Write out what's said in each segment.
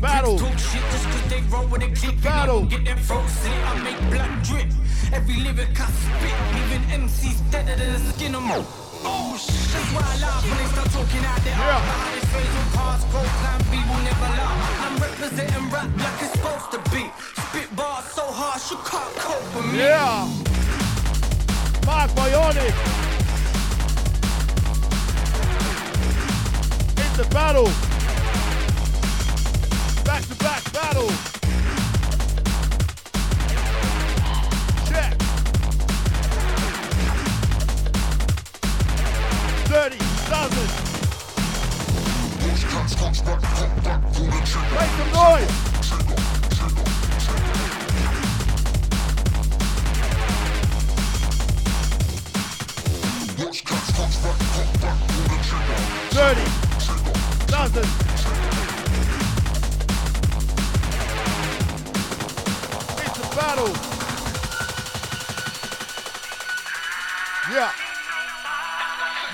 Battle. Shit, just cause they roll with a click, battle. Get them frozen. I make blood drip. Every lyric I spit, leaving MCs deader than the skin on my. Oh shit, that's why I laugh when they start talking out there. Yeah. Behind this will pass. growth plan B will never laugh. I'm representing rap like it's supposed to be. Spit bars so harsh you can't cope with me. Yeah. Mark Bionic. It's a battle. Back to back battle. battle.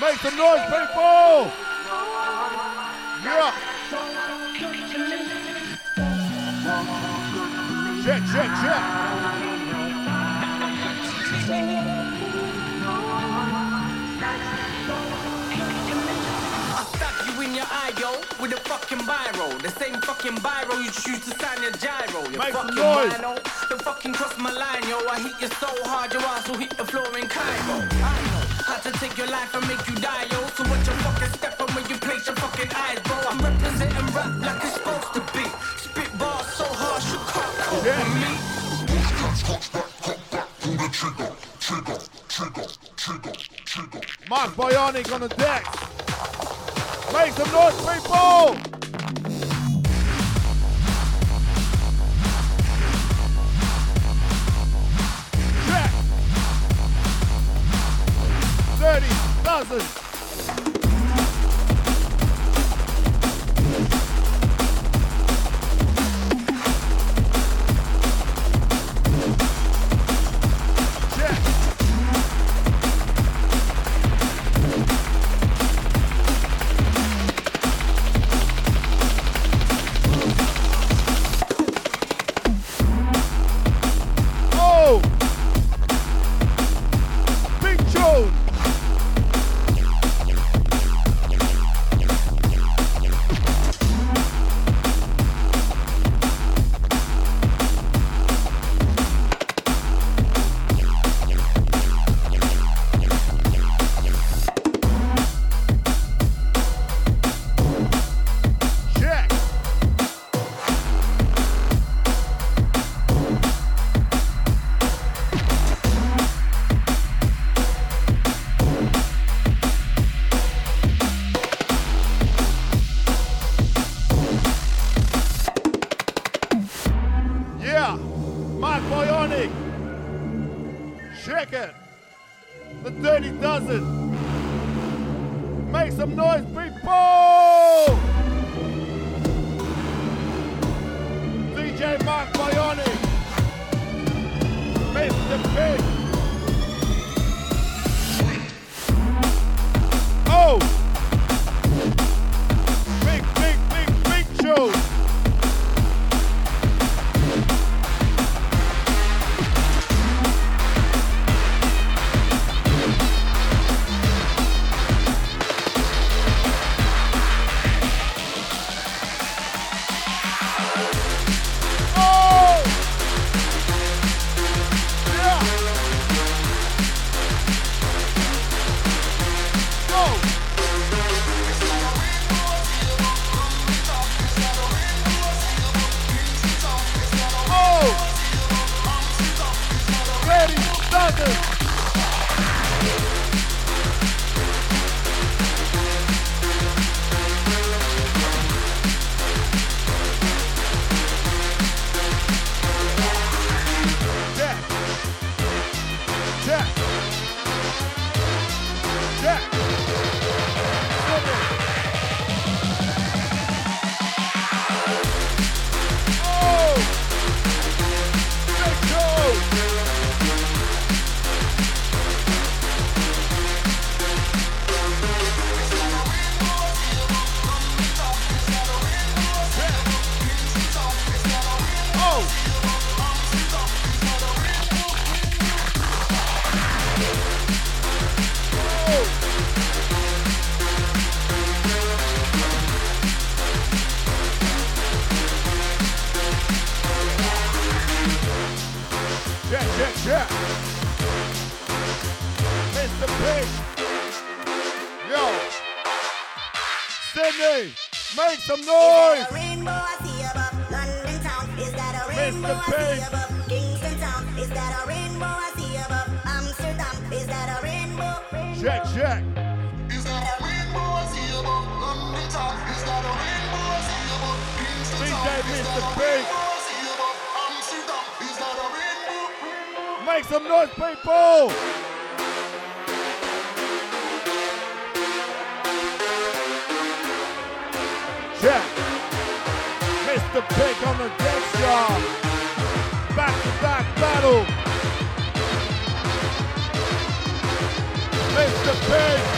Make some noise, people! Yeah! Check, check, check! With a fucking biro, the same fucking biro you choose to sign your gyro. You Make fucking noise. The fucking cross my line, yo. I hit you so hard, your ass will hit the floor in Cairo. How to take your life and make you die, yo. So watch your fucking step and when you place your fucking eyes, bro. I'm representing rap like it's supposed to be. Spit so hard you can't cope yeah. me. Watch back, back, pull the trigger, trigger, trigger, trigger, trigger. Bionic on the deck. Make some noise, people! 30,000ーク。Mr. Pink. Make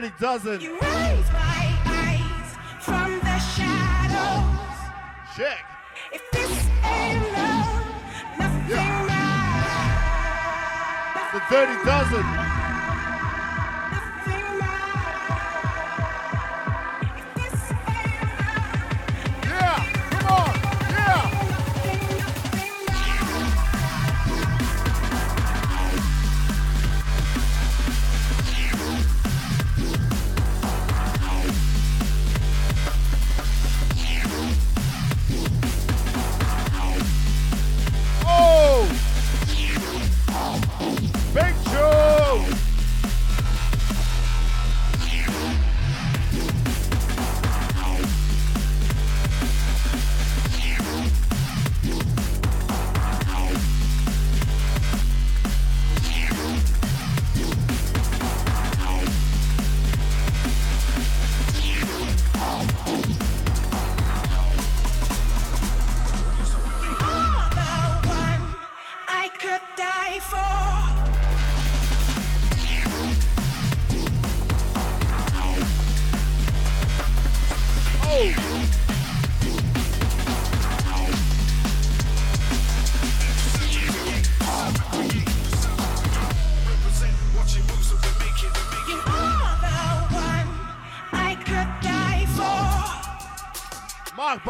but it doesn't. You raise my eyes from the shadows. Check. If this ain't love, nothing yeah. The dirty dozen.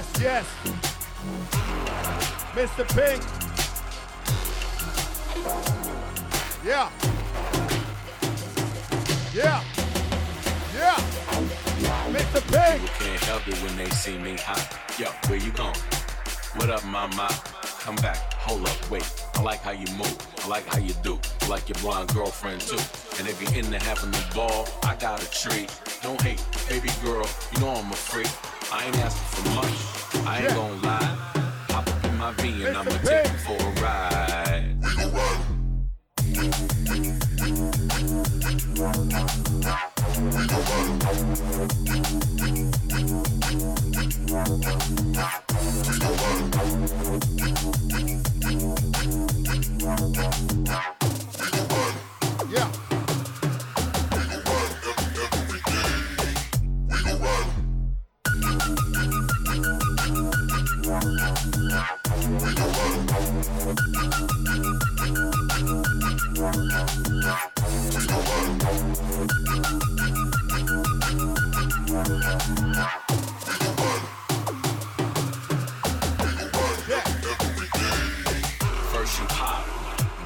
Yes, yes. Mr. Pink. Yeah. Yeah. Yeah. Mr. Pink. People can't help it when they see me hot. Yo, where you going? What up, mama? Come back. Hold up, wait. I like how you move. I like how you do. I like your blonde girlfriend too. And if you're into having the ball, I got a treat. Don't hate, baby girl. You know I'm a freak. I ain't asking for much. I ain't Yeah. gonna lie. Hop up in my V and. I'ma take you for a ride. Yeah.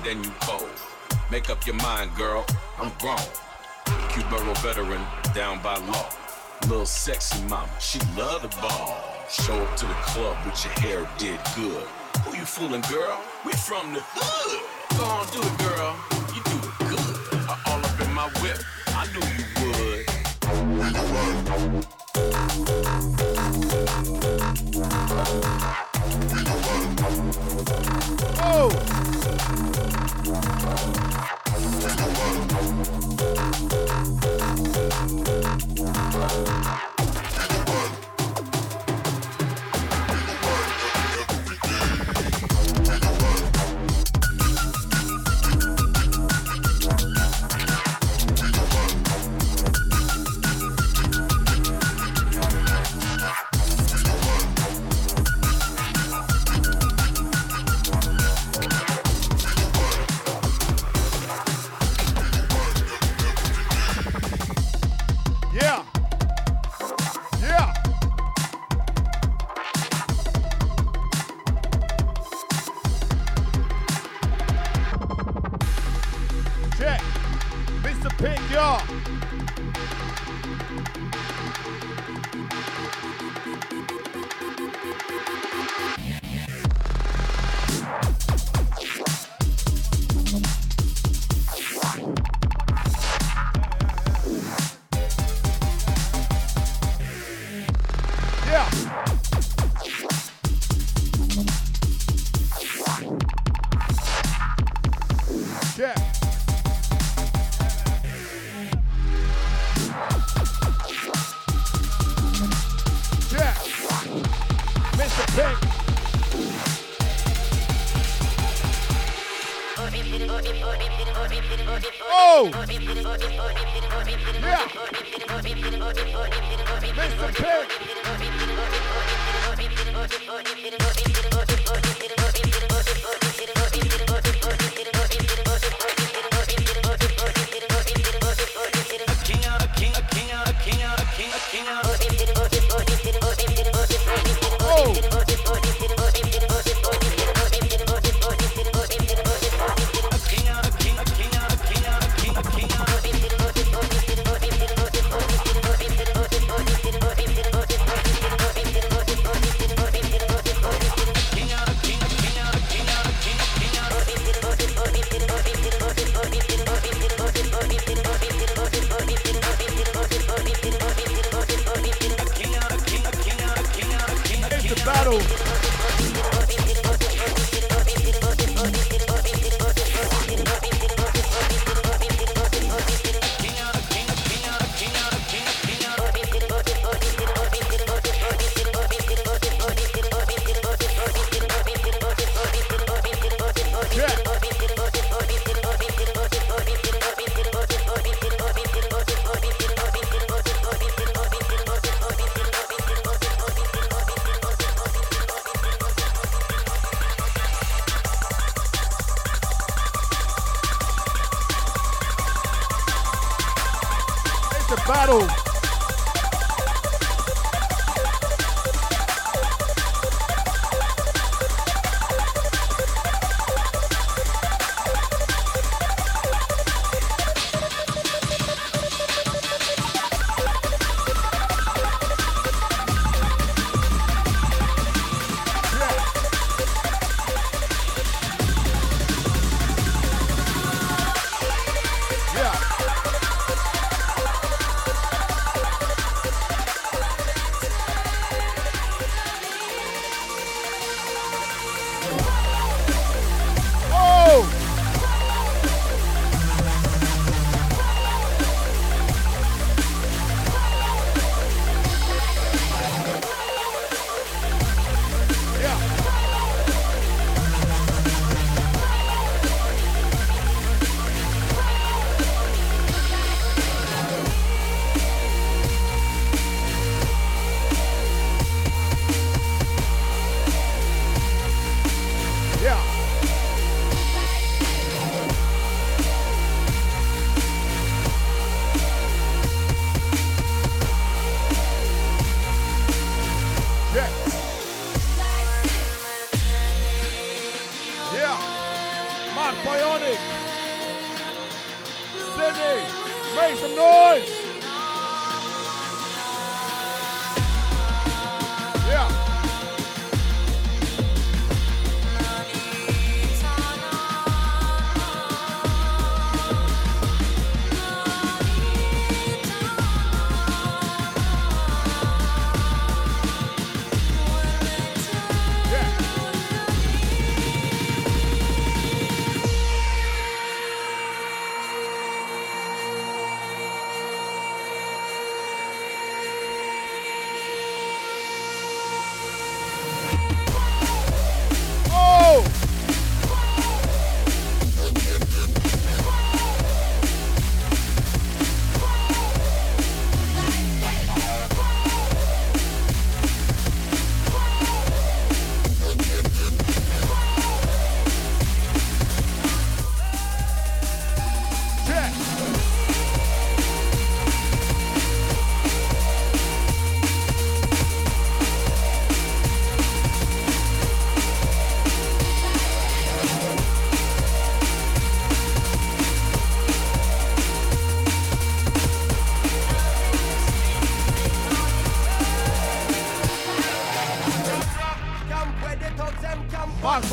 Then you cold. Make up your mind, girl. I'm grown. Q-Borough veteran, down by law. Little sexy mama, she love the ball. Show up to the club with your hair did good. Who you fooling, girl? We from the hood. Go on, do it, girl. You do it good. I all up in my whip. I knew you would. We Oh.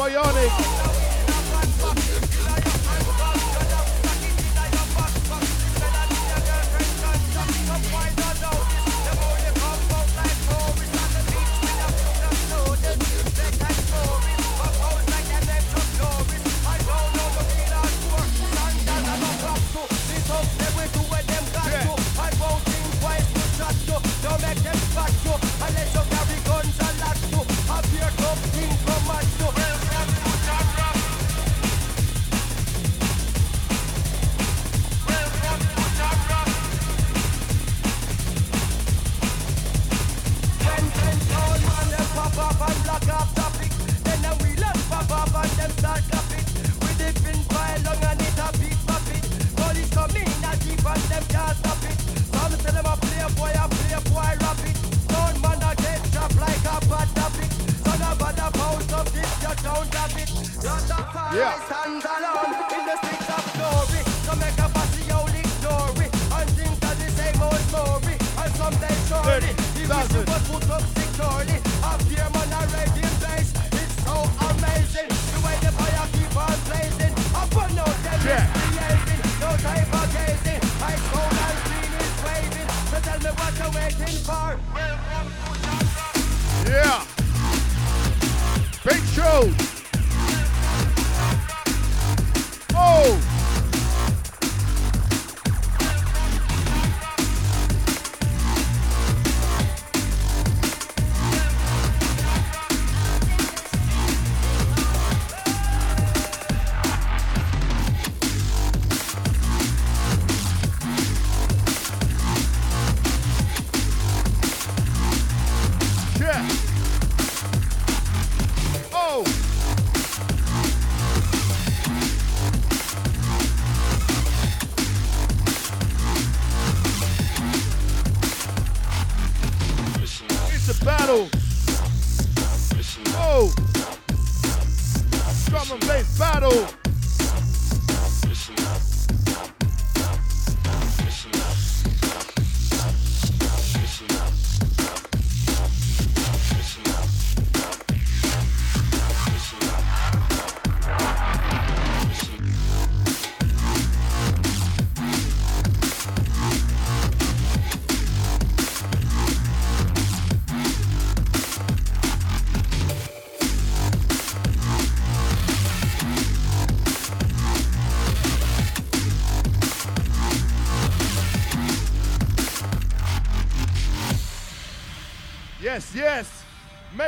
Bionic.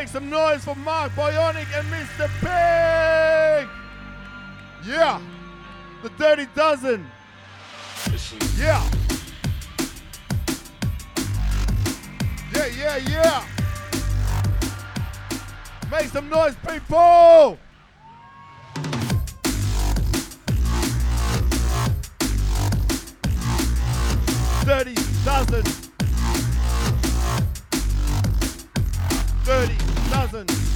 make some noise for Mark Bionic and Mr. Pink! Yeah! The Dirty Dozen! Yeah! Yeah, yeah, yeah! Make some noise, people! Dirty Dozen! thousand.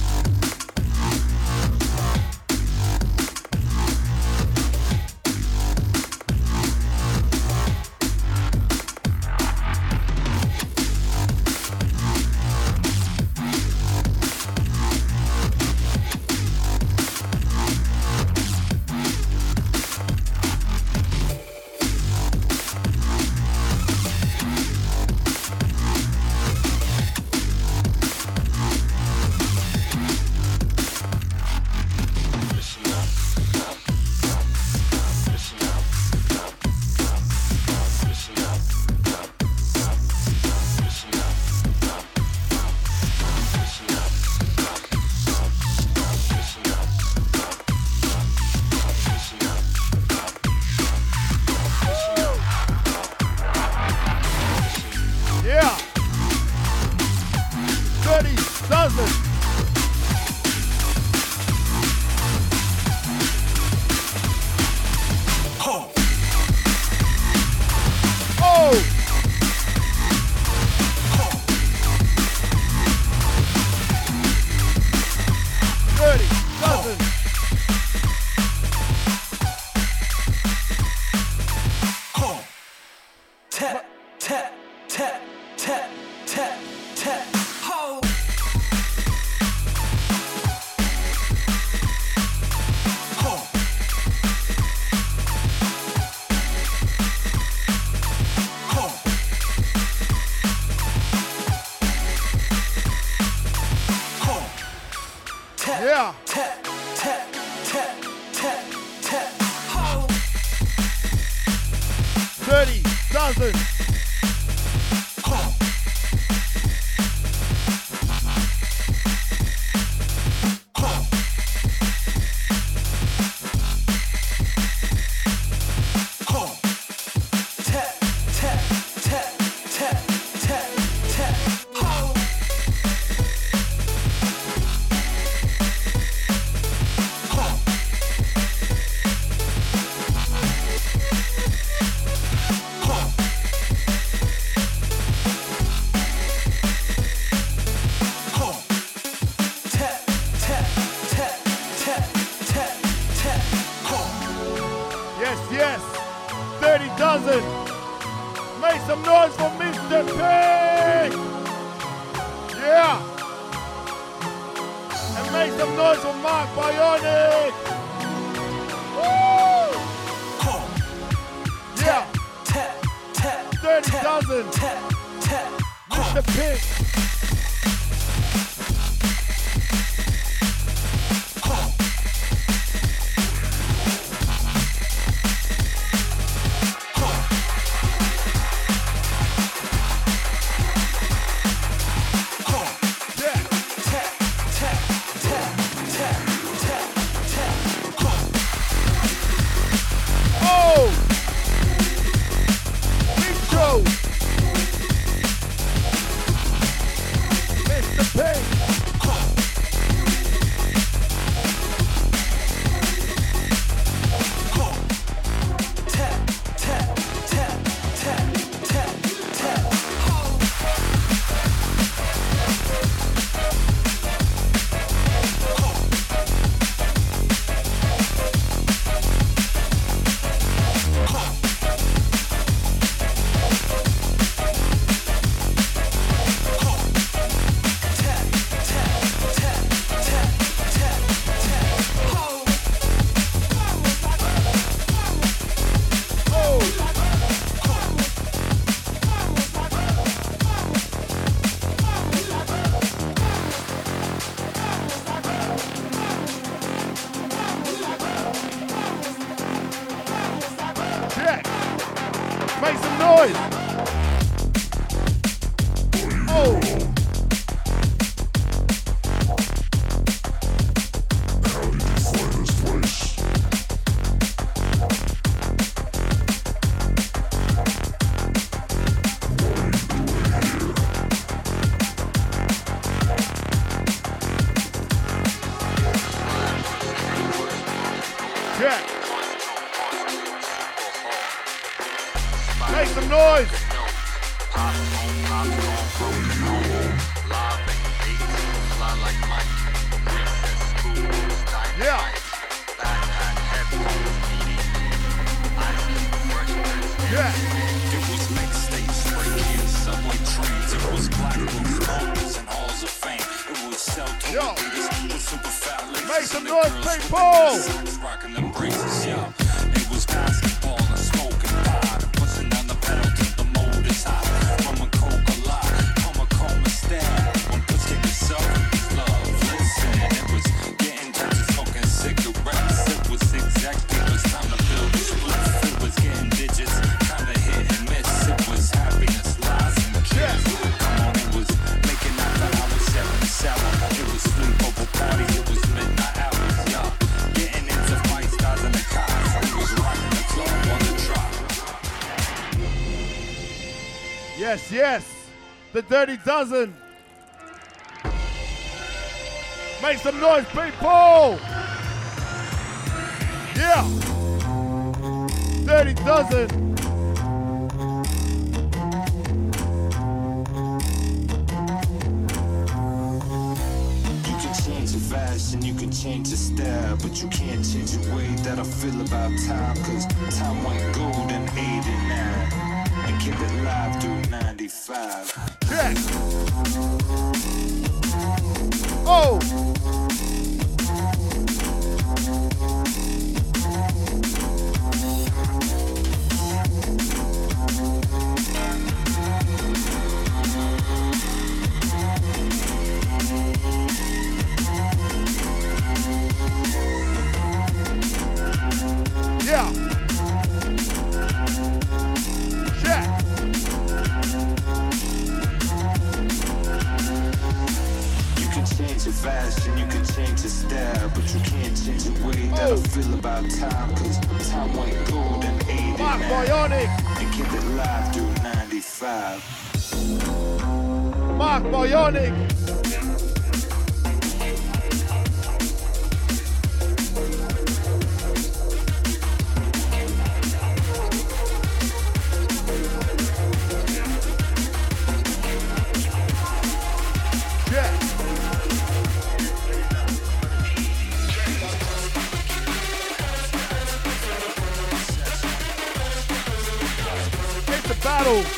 Make some noise for Mark Bionic! Woo! Yeah! Dirty Dozen! Mr. Pink! Make Yes, yes! The Dirty Dozen! Make some noise, people! Yeah! Dirty Dozen! Fashion, you can change your style, but you can't change the way that I feel about time. Cause time went gold in 89 kept it live through 95. Check! Oh! Your fashion, you can change your style, but you can't change the way that I Oh. feel about time. Cause time went gold in 89 Mark Bionic! and kept it live through 95. Mark Bionic! Battle.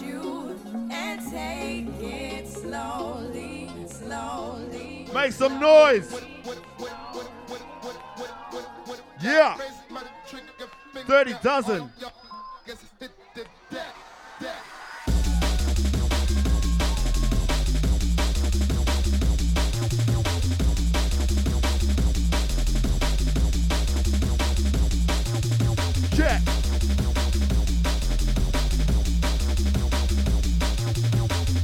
it slowly, slowly. Make some noise. Yeah. Dirty Dozen. Check.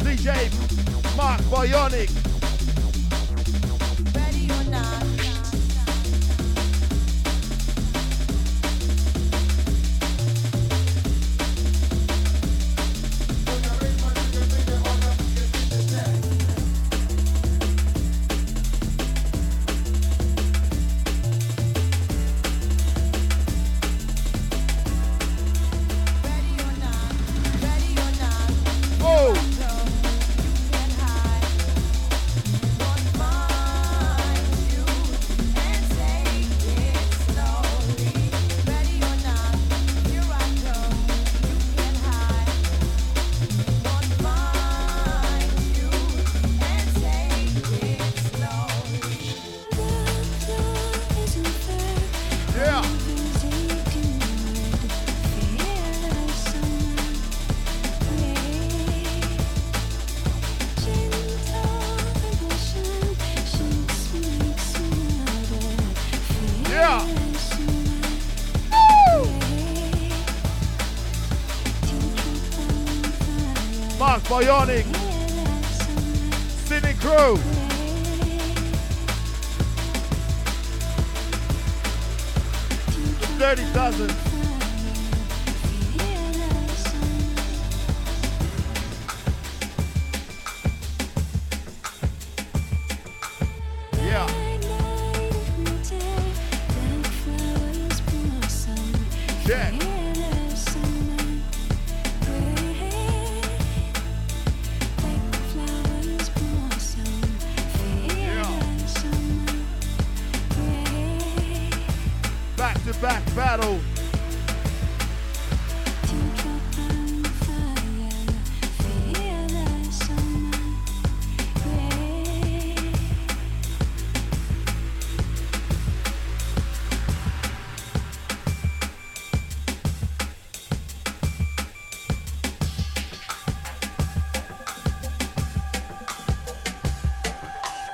DJ Mark Bionic. Bionic.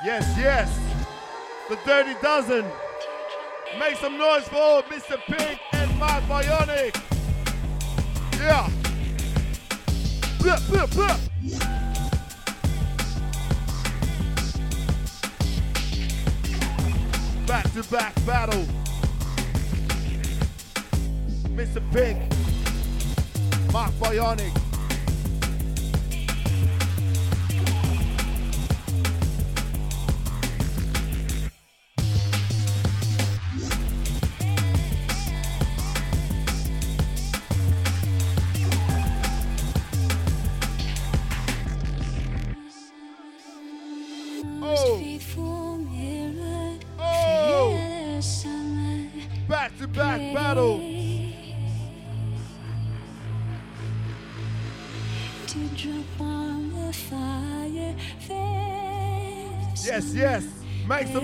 Yes, yes. The Dirty Dozen. Make some noise for Mr. Pink and Mark Bionic. Yeah. Blah, blah, blah. Back to back battle. Mr. Pink Mark Bionic.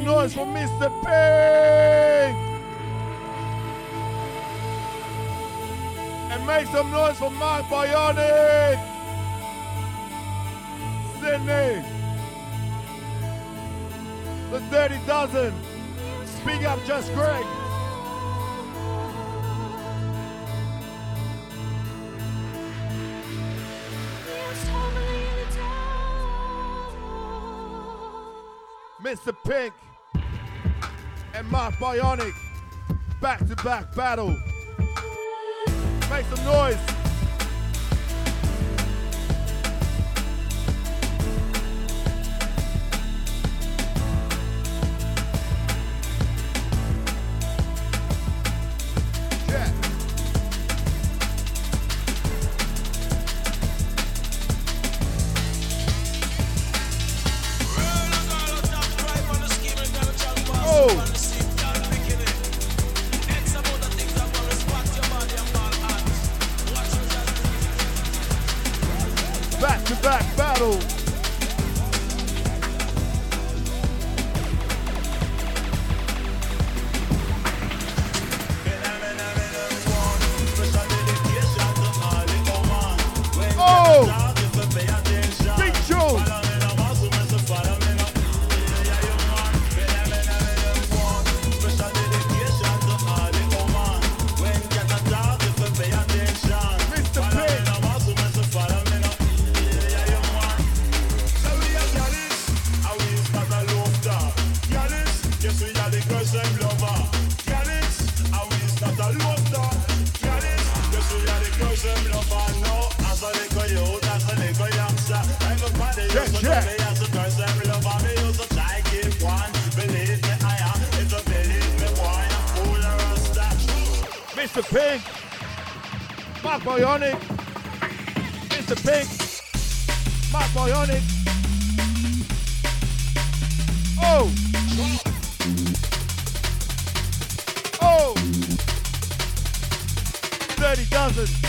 Noise for Mr. Pink. And make some noise for Mark Bionic. Sydney. The Dirty Dozen. Speak up, just Greg. Mr. Pink and Mark Bionic. Back to back battle. Make some noise. Mr. Pink. Mark Bionic. Mr. Pink. Mark Bionic. Oh. Oh. 30